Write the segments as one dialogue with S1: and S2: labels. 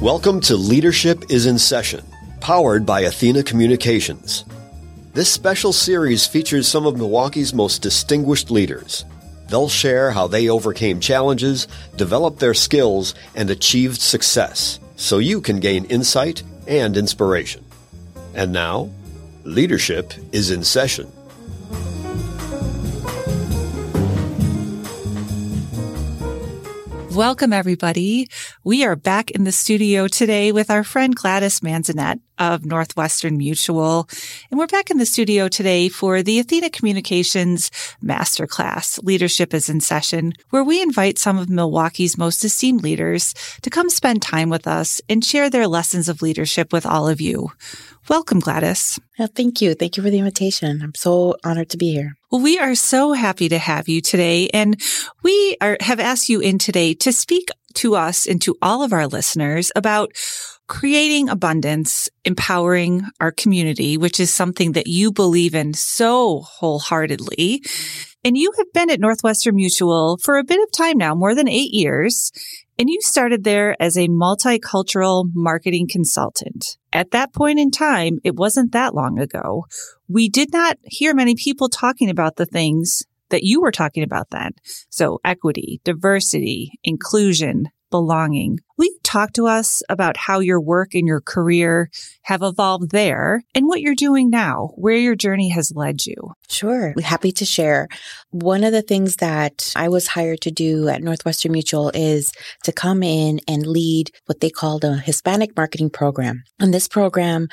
S1: Welcome to Leadership is in Session, powered by Athena Communications. This special series features some of Milwaukee's most distinguished leaders. They'll share how they overcame challenges, developed their skills, and achieved success so you can gain insight and inspiration. And now, Leadership is in Session.
S2: Welcome, everybody. We are back in the studio today with our friend Gladys Manzanet of Northwestern Mutual. And we're back in the studio today for the Athena Communications Masterclass Leadership is in Session, where we invite some of Milwaukee's most esteemed leaders to come spend time with us and share their lessons of leadership with all of you. Welcome, Gladys.
S3: Well, thank you. Thank you for the invitation. I'm so honored to be here.
S2: Well, we are so happy to have you today. And we are, have asked you in today to speak to us and to all of our listeners about creating abundance, empowering our community, which is something that you believe in so wholeheartedly. And you have been at Northwestern Mutual for a bit of time now, more than eight years. And you started there as a multicultural marketing consultant. At that point in time, it wasn't that long ago. We did not hear many people talking about the things that you were talking about then. So equity, diversity, inclusion, belonging. Will you talk to us about how your work and your career have evolved there and what you're doing now, where your journey has led you?
S3: Sure. Happy to share. One of the things that I was hired to do at Northwestern Mutual is to come in and lead what they called a Hispanic marketing program. And this program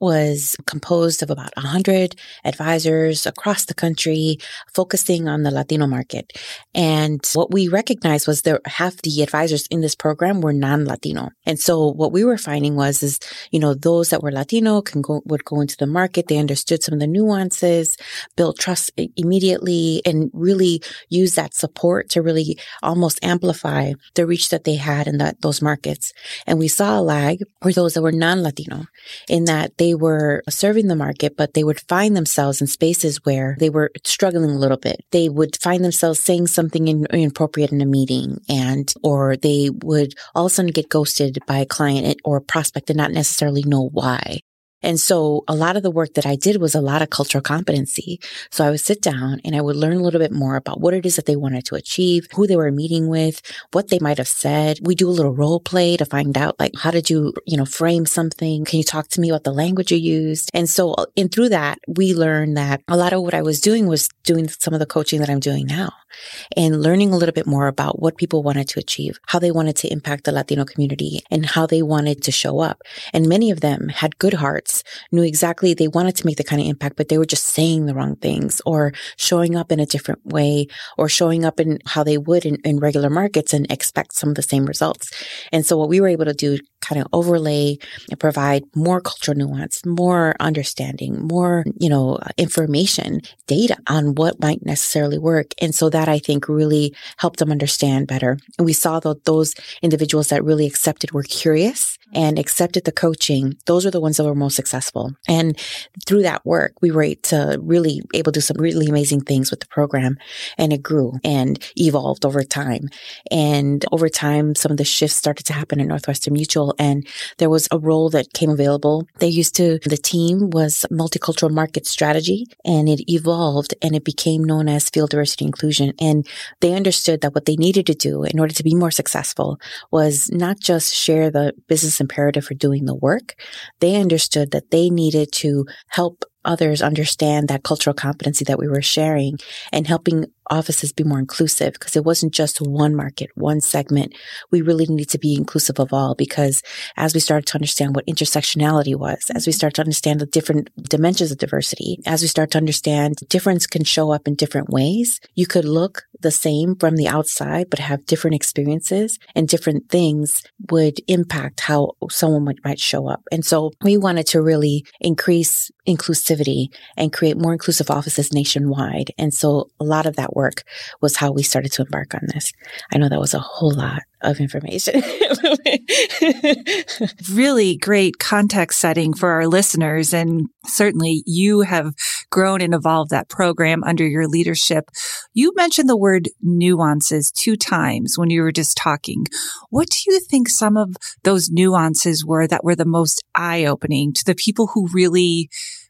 S3: was composed of about 100 advisors across the country focusing on the Latino market. And what we recognized was that half the advisors in this program were non-Latino. And so what we were finding was, is, you know, those that were Latino can go, would go into the market. They understood some of the nuances, built trust immediately and really use that support to really almost amplify the reach that they had in that, those markets. And we saw a lag for those that were non-Latino in that they they were serving the market, but they would find themselves in spaces where they were struggling a little bit. They would find themselves saying something inappropriate in a meeting and, or they would all of a sudden get ghosted by a client or a prospect and not necessarily know why. And so a lot of the work that I did was a lot of cultural competency. So I would sit down and I would learn a little bit more about what it is that they wanted to achieve, who they were meeting with, what they might have said. We do a little role play to find out like, how did you, you know, frame something? Can you talk to me about the language you used? And so, and through that, we learned that a lot of what I was doing was doing some of the coaching that I'm doing now and learning a little bit more about what people wanted to achieve, how they wanted to impact the Latino community and how they wanted to show up. And many of them had good hearts, knew exactly they wanted to make the kind of impact, but they were just saying the wrong things or showing up in a different way or showing up in how they would in, in regular markets and expect some of the same results. And so what we were able to do kind of overlay and provide more cultural nuance, more understanding, more, you know, information, data on what might necessarily work. And so that I think really helped them understand better. And we saw that those individuals that really accepted were curious and accepted the coaching. Those are the ones that were most successful. And through that work, we were to really able to do some really amazing things with the program and it grew and evolved over time. And over time, some of the shifts started to happen at Northwestern Mutual and there was a role that came available. They used to, the team was multicultural market strategy and it evolved and it became known as field diversity inclusion. And they understood that what they needed to do in order to be more successful was not just share the business imperative for doing the work. They understood that they needed to help others understand that cultural competency that we were sharing and helping offices be more inclusive because it wasn't just one market, one segment. We really need to be inclusive of all because as we started to understand what intersectionality was, as we mm-hmm. start to understand the different dimensions of diversity, as we start to understand difference can show up in different ways, you could look the same from the outside, but have different experiences and different things would impact how someone might, might show up. And so we wanted to really increase inclusivity and create more inclusive offices nationwide. And so a lot of that work was how we started to embark on this. I know that was a whole lot of information.
S2: really great context setting for our listeners. And certainly you have grown and evolved that program under your leadership. You mentioned the word nuances two times when you were just talking. What do you think some of those nuances were that were the most eye opening to the people who really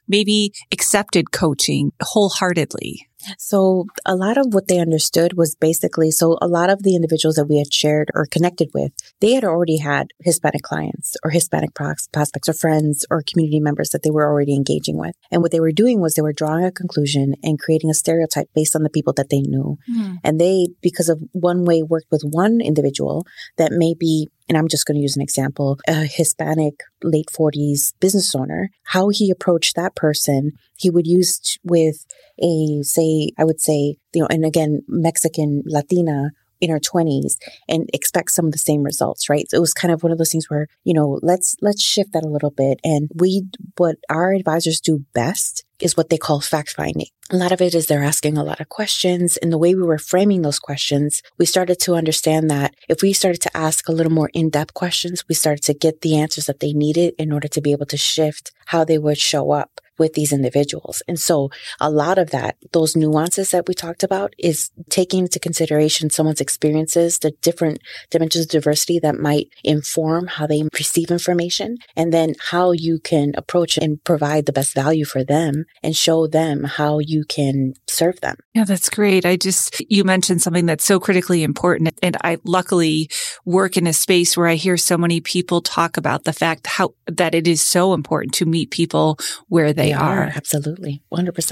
S2: maybe accepted coaching wholeheartedly?
S3: So a lot of what they understood was basically, so a lot of the individuals that we had shared or connected with, they had already had Hispanic clients or Hispanic prospects or friends or community members that they were already engaging with. And what they were doing was they were drawing a conclusion and creating a stereotype based on the people that they knew. Mm. And they, because of one way worked with one individual that may be and I'm just going to use an example, a Hispanic late 40s business owner, how he approached that person, he would use with a, say, I would say, you know, and again, Mexican Latina in her 20s and expect some of the same results, right? So it was kind of one of those things where, you know, let's let's shift that a little bit and we what our advisors do best is what they call fact finding. A lot of it is they're asking a lot of questions. And the way we were framing those questions, we started to understand that if we started to ask a little more in depth questions, we started to get the answers that they needed in order to be able to shift how they would show up with these individuals. And so a lot of that, those nuances that we talked about is taking into consideration someone's experiences, the different dimensions of diversity that might inform how they perceive information, and then how you can approach and provide the best value for them and show them how you can serve them.
S2: Yeah, that's great. I just, you mentioned something that's so critically important. And I luckily work in a space where I hear so many people talk about the fact how that it is so important to meet people where they, they are. are.
S3: Absolutely. 100%.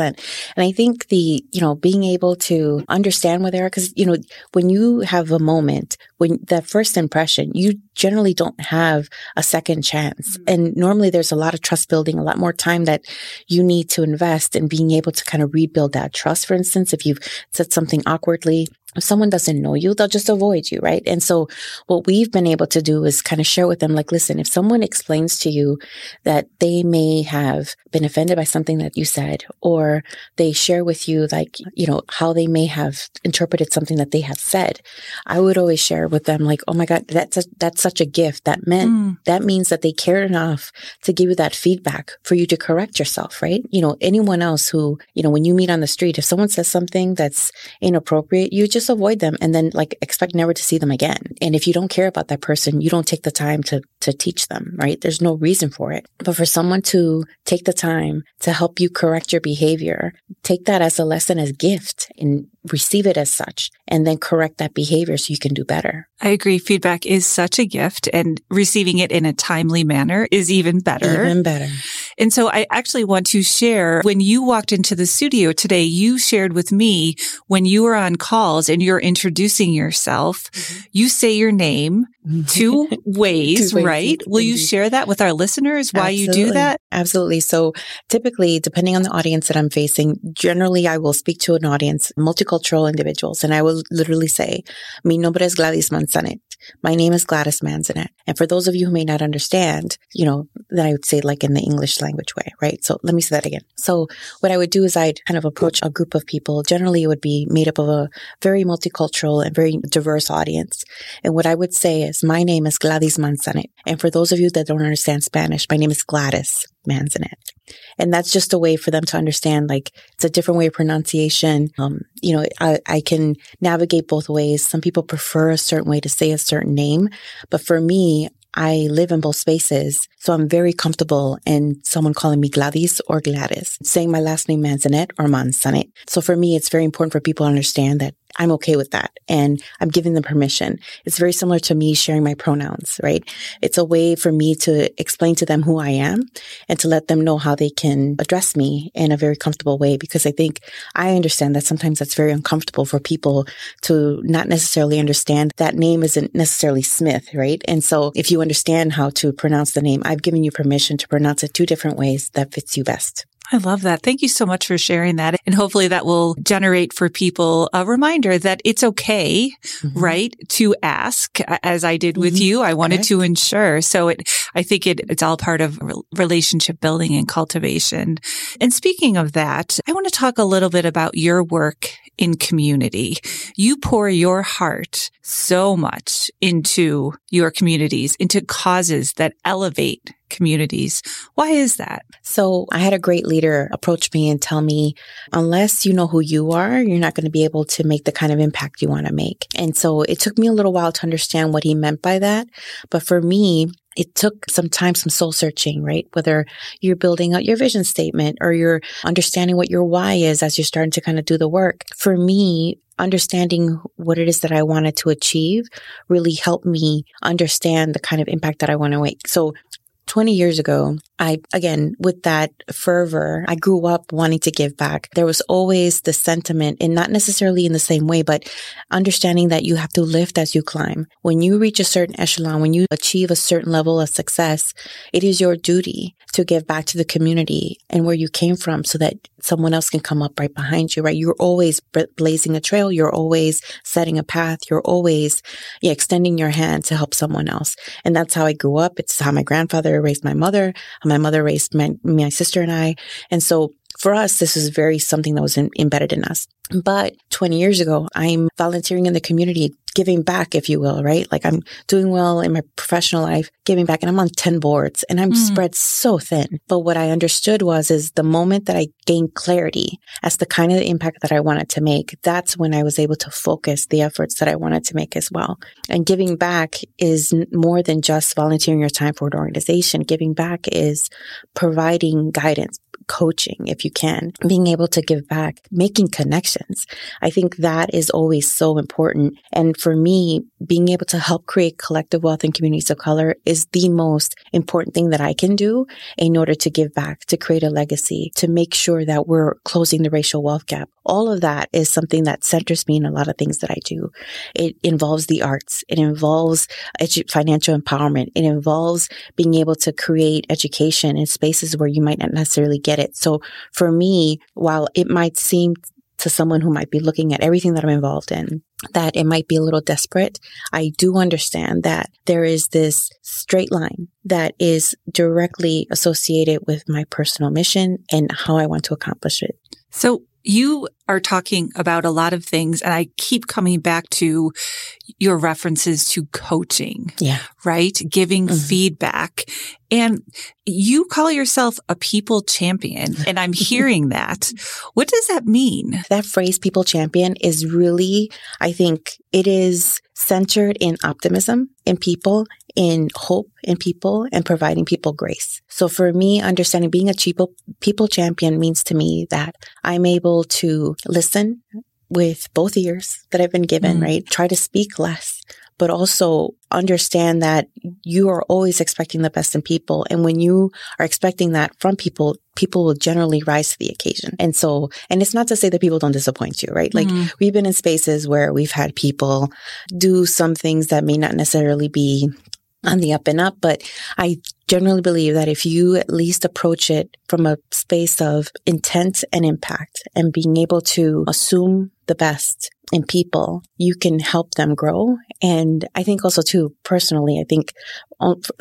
S3: And I think the, you know, being able to understand where they are, because, you know, when you have a moment, when that first impression, you generally don't have a second chance. Mm-hmm. And normally there's a lot of trust building, a lot more time that you need to invest in being able to kind of rebuild that trust. For instance, if you've said something awkwardly, if someone doesn't know you, they'll just avoid you, right? And so what we've been able to do is kind of share with them, like, listen, if someone explains to you that they may have been offended by something that you said, or they share with you, like, you know, how they may have interpreted something that they have said, I would always share with them, like, oh my God, that's, a, that's such a gift. That meant, mm. that means that they care enough to give you that feedback for you to correct yourself, right? You know, anyone else who, you know, when you meet on the street, if someone says something that's inappropriate, you just just avoid them and then like expect never to see them again. And if you don't care about that person, you don't take the time to, to teach them, right? There's no reason for it. But for someone to take the time to help you correct your behavior, take that as a lesson, as gift and receive it as such and then correct that behavior so you can do better.
S2: I agree. Feedback is such a gift and receiving it in a timely manner is even better.
S3: Even better.
S2: And so I actually want to share when you walked into the studio today, you shared with me when you were on calls and you're introducing yourself, mm-hmm. you say your name two ways, two ways right? Will you share that with our listeners why Absolutely. you do that?
S3: Absolutely. So typically, depending on the audience that I'm facing, generally I will speak to an audience, multicultural individuals, and I will literally say, mi nombre es Gladys Manzanet. My name is Gladys Manzanet. And for those of you who may not understand, you know, then I would say like in the English language way, right? So let me say that again. So what I would do is I'd kind of approach a group of people. Generally, it would be made up of a very multicultural and very diverse audience. And what I would say is, my name is Gladys Manzanet. And for those of you that don't understand Spanish, my name is Gladys Manzanet. And that's just a way for them to understand, like, it's a different way of pronunciation. Um, you know, I, I can navigate both ways. Some people prefer a certain way to say a certain name. But for me, I live in both spaces. So I'm very comfortable in someone calling me Gladys or Gladys, saying my last name Manzanet or Manzanet. So for me, it's very important for people to understand that I'm okay with that. And I'm giving them permission. It's very similar to me sharing my pronouns, right? It's a way for me to explain to them who I am and to let them know how they can address me in a very comfortable way. Because I think I understand that sometimes that's very uncomfortable for people to not necessarily understand that name isn't necessarily Smith, right? And so if you understand how to pronounce the name, I've given you permission to pronounce it two different ways that fits you best.
S2: I love that. Thank you so much for sharing that. And hopefully that will generate for people a reminder that it's okay, mm-hmm. right? To ask as I did with mm-hmm. you. I wanted to ensure. So it, I think it, it's all part of relationship building and cultivation. And speaking of that, I want to talk a little bit about your work in community. You pour your heart so much into your communities, into causes that elevate communities. Why is that?
S3: So I had a great leader approach me and tell me, unless you know who you are, you're not going to be able to make the kind of impact you want to make. And so it took me a little while to understand what he meant by that. But for me, it took some time, some soul searching, right? Whether you're building out your vision statement or you're understanding what your why is as you're starting to kind of do the work. For me, understanding what it is that I wanted to achieve really helped me understand the kind of impact that I want to make. So 20 years ago, I, again, with that fervor, I grew up wanting to give back. There was always the sentiment and not necessarily in the same way, but understanding that you have to lift as you climb. When you reach a certain echelon, when you achieve a certain level of success, it is your duty to give back to the community and where you came from so that someone else can come up right behind you, right? You're always blazing a trail. You're always setting a path. You're always yeah, extending your hand to help someone else. And that's how I grew up. It's how my grandfather raised my mother, my mother raised my, my sister and I. And so for us, this is very something that was in, embedded in us. But 20 years ago, I'm volunteering in the community, giving back, if you will, right? Like I'm doing well in my professional life, giving back, and I'm on 10 boards and I'm mm. spread so thin. But what I understood was, is the moment that I gained clarity as the kind of impact that I wanted to make, that's when I was able to focus the efforts that I wanted to make as well. And giving back is more than just volunteering your time for an organization. Giving back is providing guidance, coaching if you can, being able to give back, making connections. I think that is always so important. And for me, being able to help create collective wealth in communities of color is the most important thing that I can do in order to give back, to create a legacy, to make sure that we're closing the racial wealth gap. All of that is something that centers me in a lot of things that I do. It involves the arts. It involves edu- financial empowerment. It involves being able to create education in spaces where you might not necessarily get it. So for me, while it might seem to someone who might be looking at everything that I'm involved in, that it might be a little desperate. I do understand that there is this straight line that is directly associated with my personal mission and how I want to accomplish it.
S2: So you are talking about a lot of things and I keep coming back to your references to coaching.
S3: Yeah.
S2: Right? Giving mm-hmm. feedback. And you call yourself a people champion and I'm hearing that. What does that mean?
S3: That phrase people champion is really, I think it is centered in optimism in people, in hope in people and providing people grace. So for me, understanding being a people, people champion means to me that I'm able to listen with both ears that I've been given, mm. right? Try to speak less, but also understand that you are always expecting the best in people. And when you are expecting that from people, people will generally rise to the occasion. And so, and it's not to say that people don't disappoint you, right? Like mm. we've been in spaces where we've had people do some things that may not necessarily be on the up and up, but I generally believe that if you at least approach it from a space of intent and impact and being able to assume the best in people, you can help them grow. And I think also too, personally, I think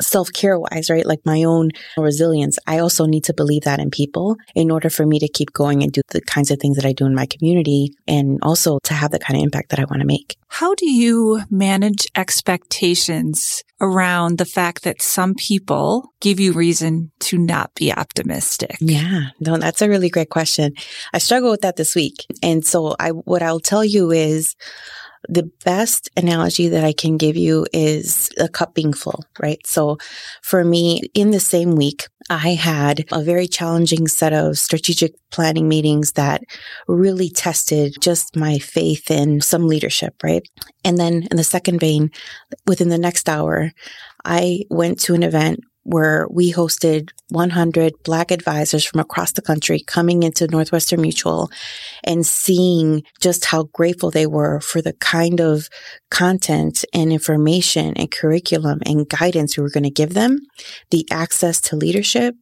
S3: self care wise, right? Like my own resilience, I also need to believe that in people in order for me to keep going and do the kinds of things that I do in my community and also to have the kind of impact that I want to make.
S2: How do you manage expectations around the fact that some people give you reason to not be optimistic?
S3: Yeah, no, that's a really great question. I struggle with that this week. And so I, what I'll tell you is, the best analogy that I can give you is a cup being full, right? So for me, in the same week, I had a very challenging set of strategic planning meetings that really tested just my faith in some leadership, right? And then in the second vein, within the next hour, I went to an event where we hosted 100 Black advisors from across the country coming into Northwestern Mutual and seeing just how grateful they were for the kind of content and information and curriculum and guidance we were going to give them, the access to leadership,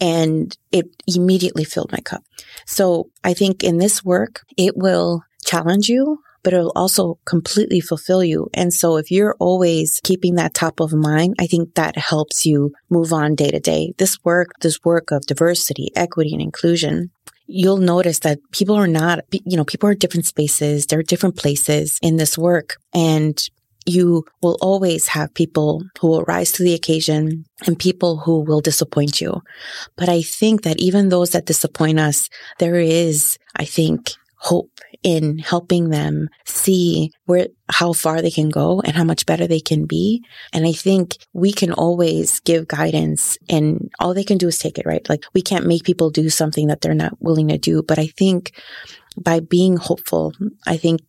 S3: and it immediately filled my cup. So I think in this work, it will challenge you, but it'll also completely fulfill you. And so if you're always keeping that top of mind, I think that helps you move on day to day. This work, this work of diversity, equity and inclusion, you'll notice that people are not, you know, people are different spaces. They're different places in this work. And you will always have people who will rise to the occasion and people who will disappoint you. But I think that even those that disappoint us, there is, I think, hope in helping them see where, how far they can go and how much better they can be. And I think we can always give guidance and all they can do is take it, right? Like we can't make people do something that they're not willing to do. But I think by being hopeful, I think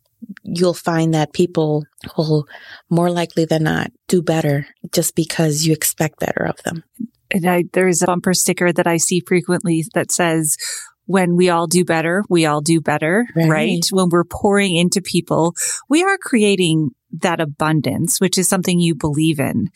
S3: you'll find that people will more likely than not do better just because you expect better of them.
S2: And I, there's a bumper sticker that I see frequently that says, when we all do better, we all do better, right. right? When we're pouring into people, we are creating that abundance, which is something you believe in.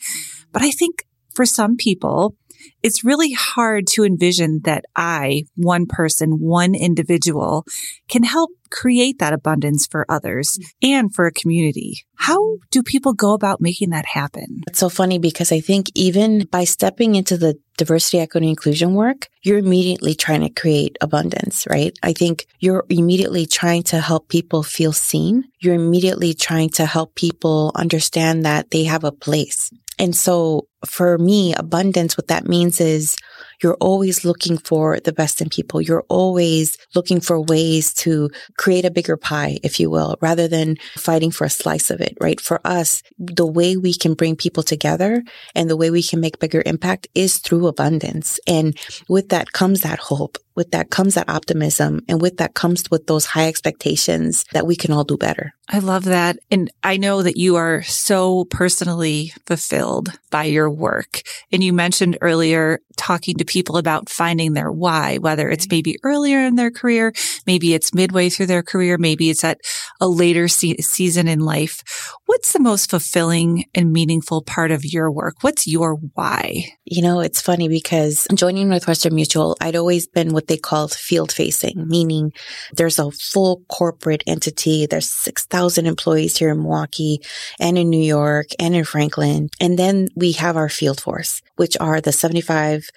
S2: But I think for some people, it's really hard to envision that I, one person, one individual can help create that abundance for others mm. and for a community. How do people go about making that happen?
S3: It's so funny because I think even by stepping into the diversity, equity, inclusion work, you're immediately trying to create abundance, right? I think you're immediately trying to help people feel seen. You're immediately trying to help people understand that they have a place. And so for me, abundance, what that means is you're always looking for the best in people. You're always looking for ways to create a bigger pie, if you will, rather than fighting for a slice of it, right? For us, the way we can bring people together and the way we can make bigger impact is through abundance. And with that comes that hope. With that comes that optimism. And with that comes with those high expectations that we can all do better.
S2: I love that. And I know that you are so personally fulfilled by your work. And you mentioned earlier talking to people about finding their why, whether it's mm-hmm. maybe earlier in their career, maybe it's midway through their career, maybe it's at a later se- season in life. What's the most fulfilling and meaningful part of your work? What's your why?
S3: You know, it's funny because joining Northwestern Mutual, I'd always been what they called field facing, meaning there's a full corporate entity. There's 6,000 employees here in Milwaukee and in New York and in Franklin. And then we have our field force, which are the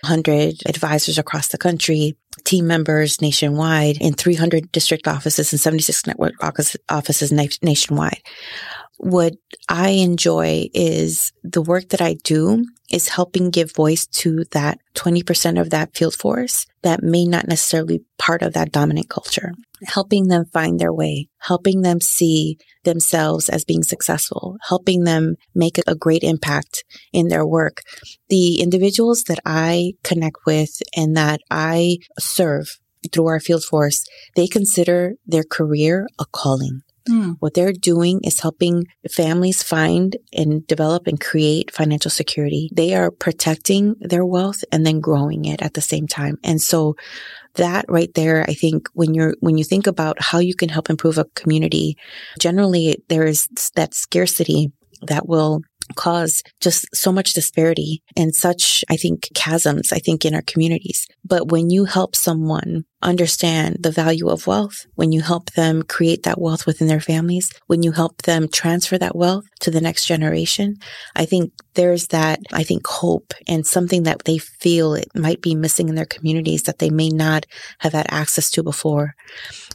S3: 7,500 advisors across the country team members nationwide in 300 district offices and 76 network offices nationwide. What I enjoy is the work that I do is helping give voice to that 20% of that field force that may not necessarily part of that dominant culture, helping them find their way, helping them see themselves as being successful, helping them make a great impact in their work. The individuals that I connect with and that I serve through our field force, they consider their career a calling. Mm. What they're doing is helping families find and develop and create financial security. They are protecting their wealth and then growing it at the same time. And so that right there, I think when you're, when you think about how you can help improve a community, generally there is that scarcity that will cause just so much disparity and such, I think, chasms, I think, in our communities. But when you help someone understand the value of wealth, when you help them create that wealth within their families, when you help them transfer that wealth to the next generation, I think there's that, I think, hope and something that they feel it might be missing in their communities that they may not have had access to before.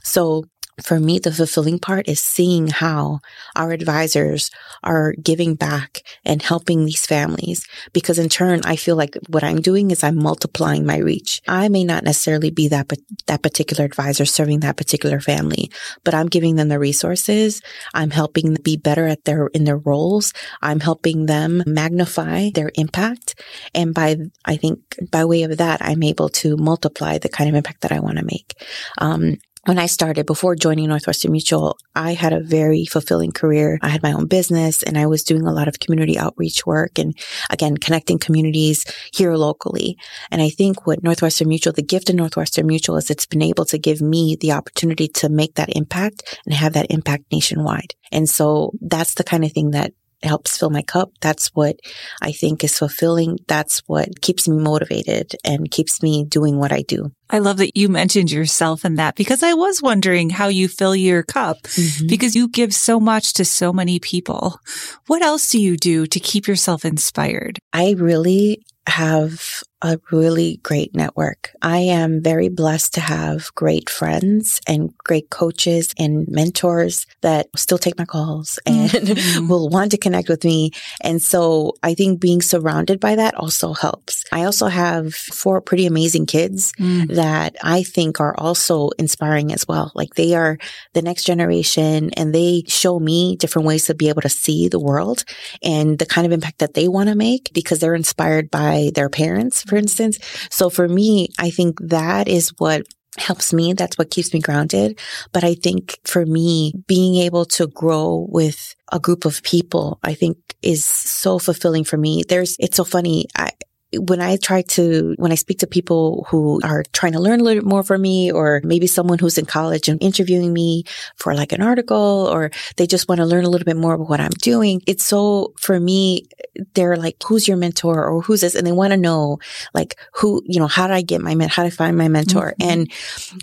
S3: So for me, the fulfilling part is seeing how our advisors are giving back and helping these families. Because in turn, I feel like what I'm doing is I'm multiplying my reach. I may not necessarily be that, that particular advisor serving that particular family, but I'm giving them the resources. I'm helping them be better at their, in their roles. I'm helping them magnify their impact. And by, I think by way of that, I'm able to multiply the kind of impact that I want to make. Um, when I started before joining Northwestern Mutual, I had a very fulfilling career. I had my own business and I was doing a lot of community outreach work and again, connecting communities here locally. And I think what Northwestern Mutual, the gift of Northwestern Mutual is it's been able to give me the opportunity to make that impact and have that impact nationwide. And so that's the kind of thing that helps fill my cup. That's what I think is fulfilling. That's what keeps me motivated and keeps me doing what I do.
S2: I love that you mentioned yourself in that because I was wondering how you fill your cup mm-hmm. because you give so much to so many people. What else do you do to keep yourself inspired?
S3: I really have a really great network. I am very blessed to have great friends and great coaches and mentors that still take my calls and mm-hmm. will want to connect with me. And so I think being surrounded by that also helps. I also have four pretty amazing kids mm. that I think are also inspiring as well. Like they are the next generation and they show me different ways to be able to see the world and the kind of impact that they want to make because they're inspired by their parents, for instance. So for me, I think that is what helps me. That's what keeps me grounded. But I think for me, being able to grow with a group of people, I think is so fulfilling for me. There's, it's so funny. I, when I try to, when I speak to people who are trying to learn a little bit more from me, or maybe someone who's in college and interviewing me for like an article, or they just want to learn a little bit more about what I'm doing, it's so, for me, they're like, who's your mentor or who's this? And they want to know like who, you know, how did I get my, how to find my mentor? Mm-hmm. And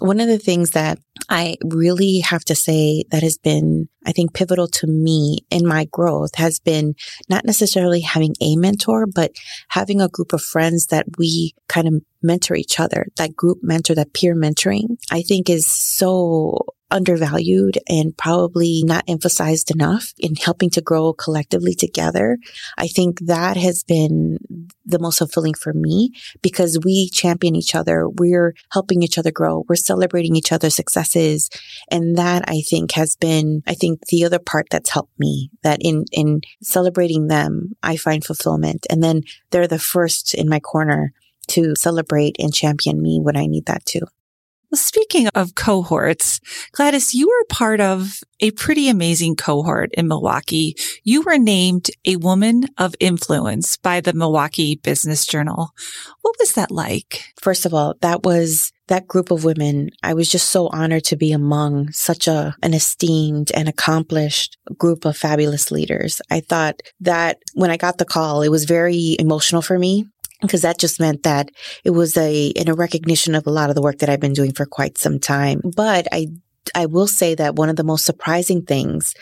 S3: one of the things that I really have to say that has been, I think, pivotal to me in my growth has been not necessarily having a mentor, but having a group of friends that we kind of mentor each other. That group mentor, that peer mentoring, I think is so undervalued and probably not emphasized enough in helping to grow collectively together. I think that has been the most fulfilling for me because we champion each other. We're helping each other grow. We're celebrating each other's successes. And that I think has been, I think the other part that's helped me that in, in celebrating them, I find fulfillment. And then they're the first in my corner to celebrate and champion me when I need that too.
S2: Speaking of cohorts, Gladys, you were part of a pretty amazing cohort in Milwaukee. You were named a woman of influence by the Milwaukee Business Journal. What was that like?
S3: First of all, that was that group of women. I was just so honored to be among such a, an esteemed and accomplished group of fabulous leaders. I thought that when I got the call, it was very emotional for me because that just meant that it was a in a recognition of a lot of the work that I've been doing for quite some time. But I I will say that one of the most surprising things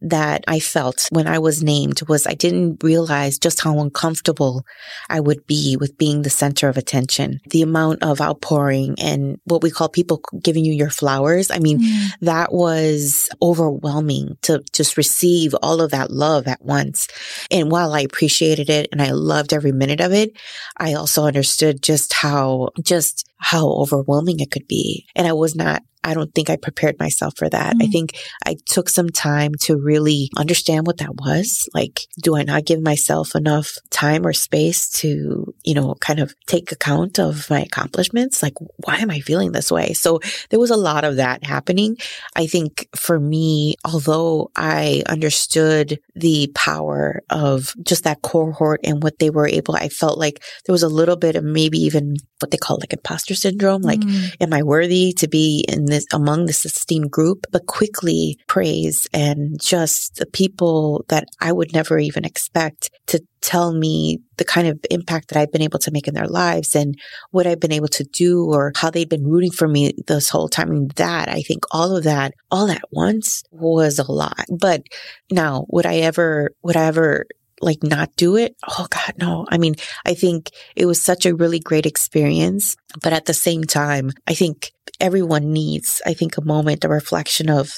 S3: that I felt when I was named was I didn't realize just how uncomfortable I would be with being the center of attention. The amount of outpouring and what we call people giving you your flowers. I mean, mm. that was overwhelming to just receive all of that love at once. And while I appreciated it and I loved every minute of it, I also understood just how, just how overwhelming it could be. And I was not I don't think I prepared myself for that. Mm-hmm. I think I took some time to really understand what that was. Like, do I not give myself enough time or space to, you know, kind of take account of my accomplishments? Like, why am I feeling this way? So there was a lot of that happening. I think for me, although I understood the power of just that cohort and what they were able, I felt like there was a little bit of maybe even what they call like imposter syndrome. Like, mm. am I worthy to be in this among this esteemed group, but quickly praise and just the people that I would never even expect to tell me the kind of impact that I've been able to make in their lives and what I've been able to do or how they've been rooting for me this whole time. And that I think all of that all at once was a lot. But now would I ever, would I ever like not do it? Oh God, no. I mean, I think it was such a really great experience. But at the same time, I think everyone needs, I think, a moment, a reflection of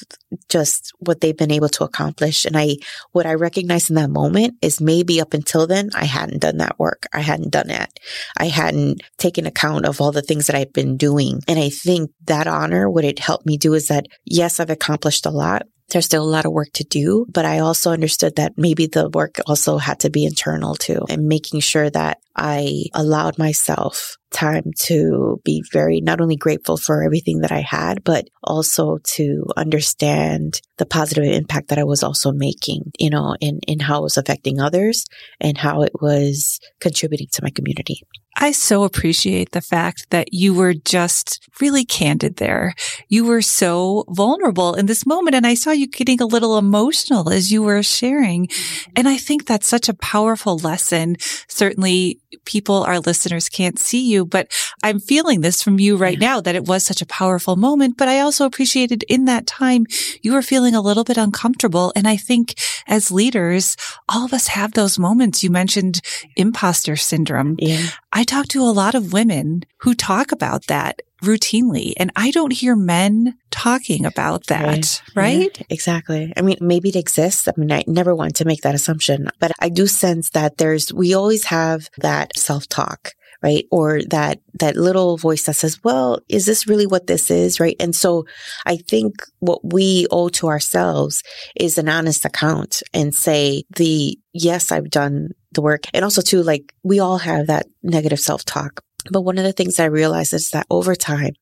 S3: just what they've been able to accomplish. And I, what I recognize in that moment is maybe up until then, I hadn't done that work. I hadn't done it. I hadn't taken account of all the things that I've been doing. And I think that honor, what it helped me do is that, yes, I've accomplished a lot, there's still a lot of work to do, but I also understood that maybe the work also had to be internal too and making sure that I allowed myself time to be very not only grateful for everything that I had, but also to understand the positive impact that I was also making, you know, in, in how it was affecting others and how it was contributing to my community.
S2: I so appreciate the fact that you were just really candid there. You were so vulnerable in this moment. And I saw you getting a little emotional as you were sharing. And I think that's such a powerful lesson. Certainly people, our listeners can't see you, but I'm feeling this from you right now that it was such a powerful moment. But I also appreciated in that time you were feeling a little bit uncomfortable. And I think as leaders, all of us have those moments. You mentioned imposter syndrome.
S3: Yeah.
S2: I talk to a lot of women who talk about that routinely and I don't hear men talking about that, right? right?
S3: Yeah, exactly. I mean, maybe it exists. I mean, I never want to make that assumption, but I do sense that there's, we always have that self talk right? Or that, that little voice that says, well, is this really what this is? Right. And so I think what we owe to ourselves is an honest account and say the, yes, I've done the work. And also too, like we all have that negative self talk. But one of the things I realized is that over time,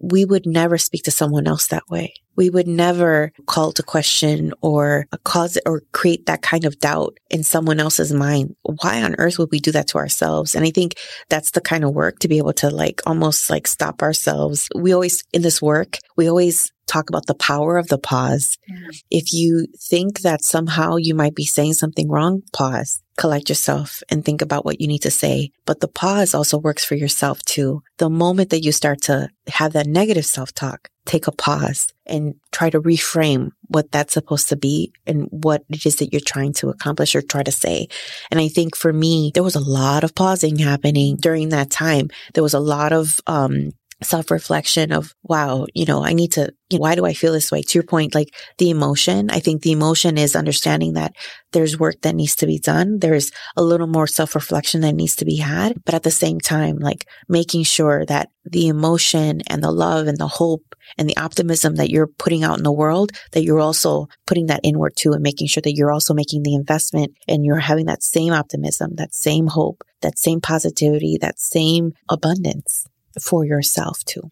S3: we would never speak to someone else that way. We would never call to question or cause or create that kind of doubt in someone else's mind. Why on earth would we do that to ourselves? And I think that's the kind of work to be able to like almost like stop ourselves. We always, in this work, we always talk about the power of the pause. Yeah. If you think that somehow you might be saying something wrong, pause, collect yourself and think about what you need to say. But the pause also works for yourself too. The moment that you start to have that negative self talk, take a pause and try to reframe what that's supposed to be and what it is that you're trying to accomplish or try to say. And I think for me, there was a lot of pausing happening during that time. There was a lot of, um, self reflection of, wow, you know, I need to, you know, why do I feel this way? To your point, like the emotion, I think the emotion is understanding that there's work that needs to be done. There's a little more self reflection that needs to be had. But at the same time, like making sure that the emotion and the love and the hope and the optimism that you're putting out in the world, that you're also putting that inward too and making sure that you're also making the investment and you're having that same optimism, that same hope, that same positivity, that same abundance for yourself too.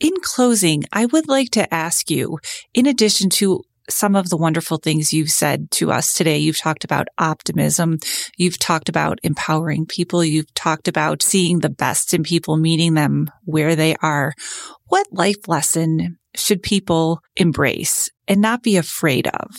S2: In closing, I would like to ask you, in addition to some of the wonderful things you've said to us today. You've talked about optimism. You've talked about empowering people. You've talked about seeing the best in people, meeting them where they are. What life lesson should people embrace and not be afraid of?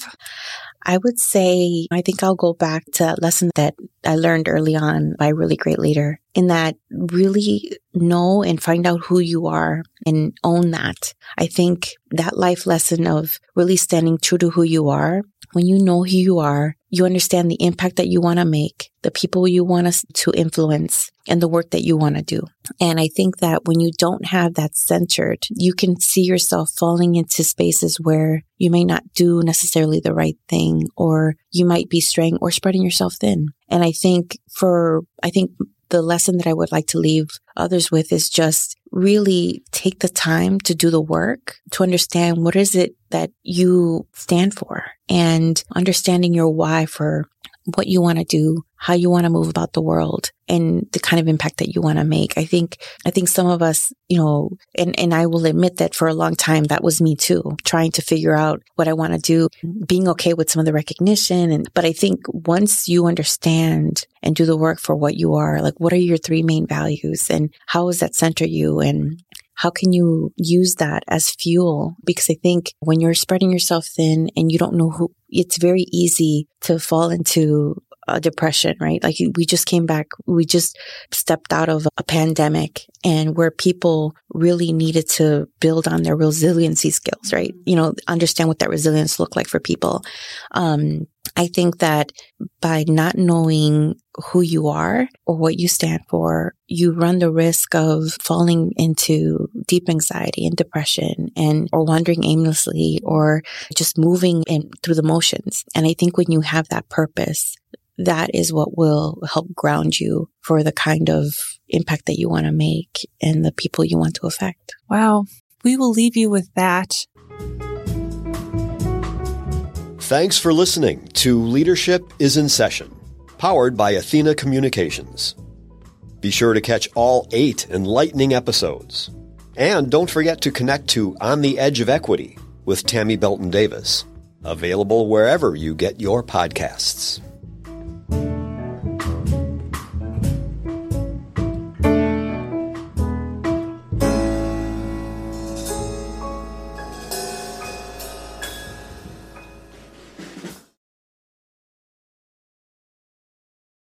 S3: I would say, I think I'll go back to a lesson that I learned early on by a really great leader in that really know and find out who you are and own that. I think that life lesson of really standing true to who you are when you know who you are, you understand the impact that you want to make, the people you want us to influence, and the work that you want to do. And I think that when you don't have that centered, you can see yourself falling into spaces where you may not do necessarily the right thing, or you might be straying or spreading yourself thin. And I think for, I think the lesson that I would like to leave others with is just really take the time to do the work to understand what is it that you stand for and understanding your why for what you want to do, how you want to move about the world and the kind of impact that you want to make. I think, I think some of us, you know, and, and I will admit that for a long time, that was me too, trying to figure out what I want to do, being okay with some of the recognition. And, but I think once you understand and do the work for what you are, like what are your three main values and how does that center you? And how can you use that as fuel? Because I think when you're spreading yourself thin and you don't know who, it's very easy to fall into a depression, right? Like we just came back, we just stepped out of a pandemic and where people really needed to build on their resiliency skills, right? You know, understand what that resilience looked like for people. Um, I think that by not knowing who you are or what you stand for, you run the risk of falling into deep anxiety and depression and or wandering aimlessly or just moving in through the motions. And I think when you have that purpose, that is what will help ground you for the kind of impact that you want to make and the people you want to affect.
S2: Wow. We will leave you with that.
S1: Thanks for listening to Leadership is in Session, powered by Athena Communications. Be sure to catch all eight enlightening episodes. And don't forget to connect to On the Edge of Equity with Tammy Belton Davis, available wherever you get your podcasts.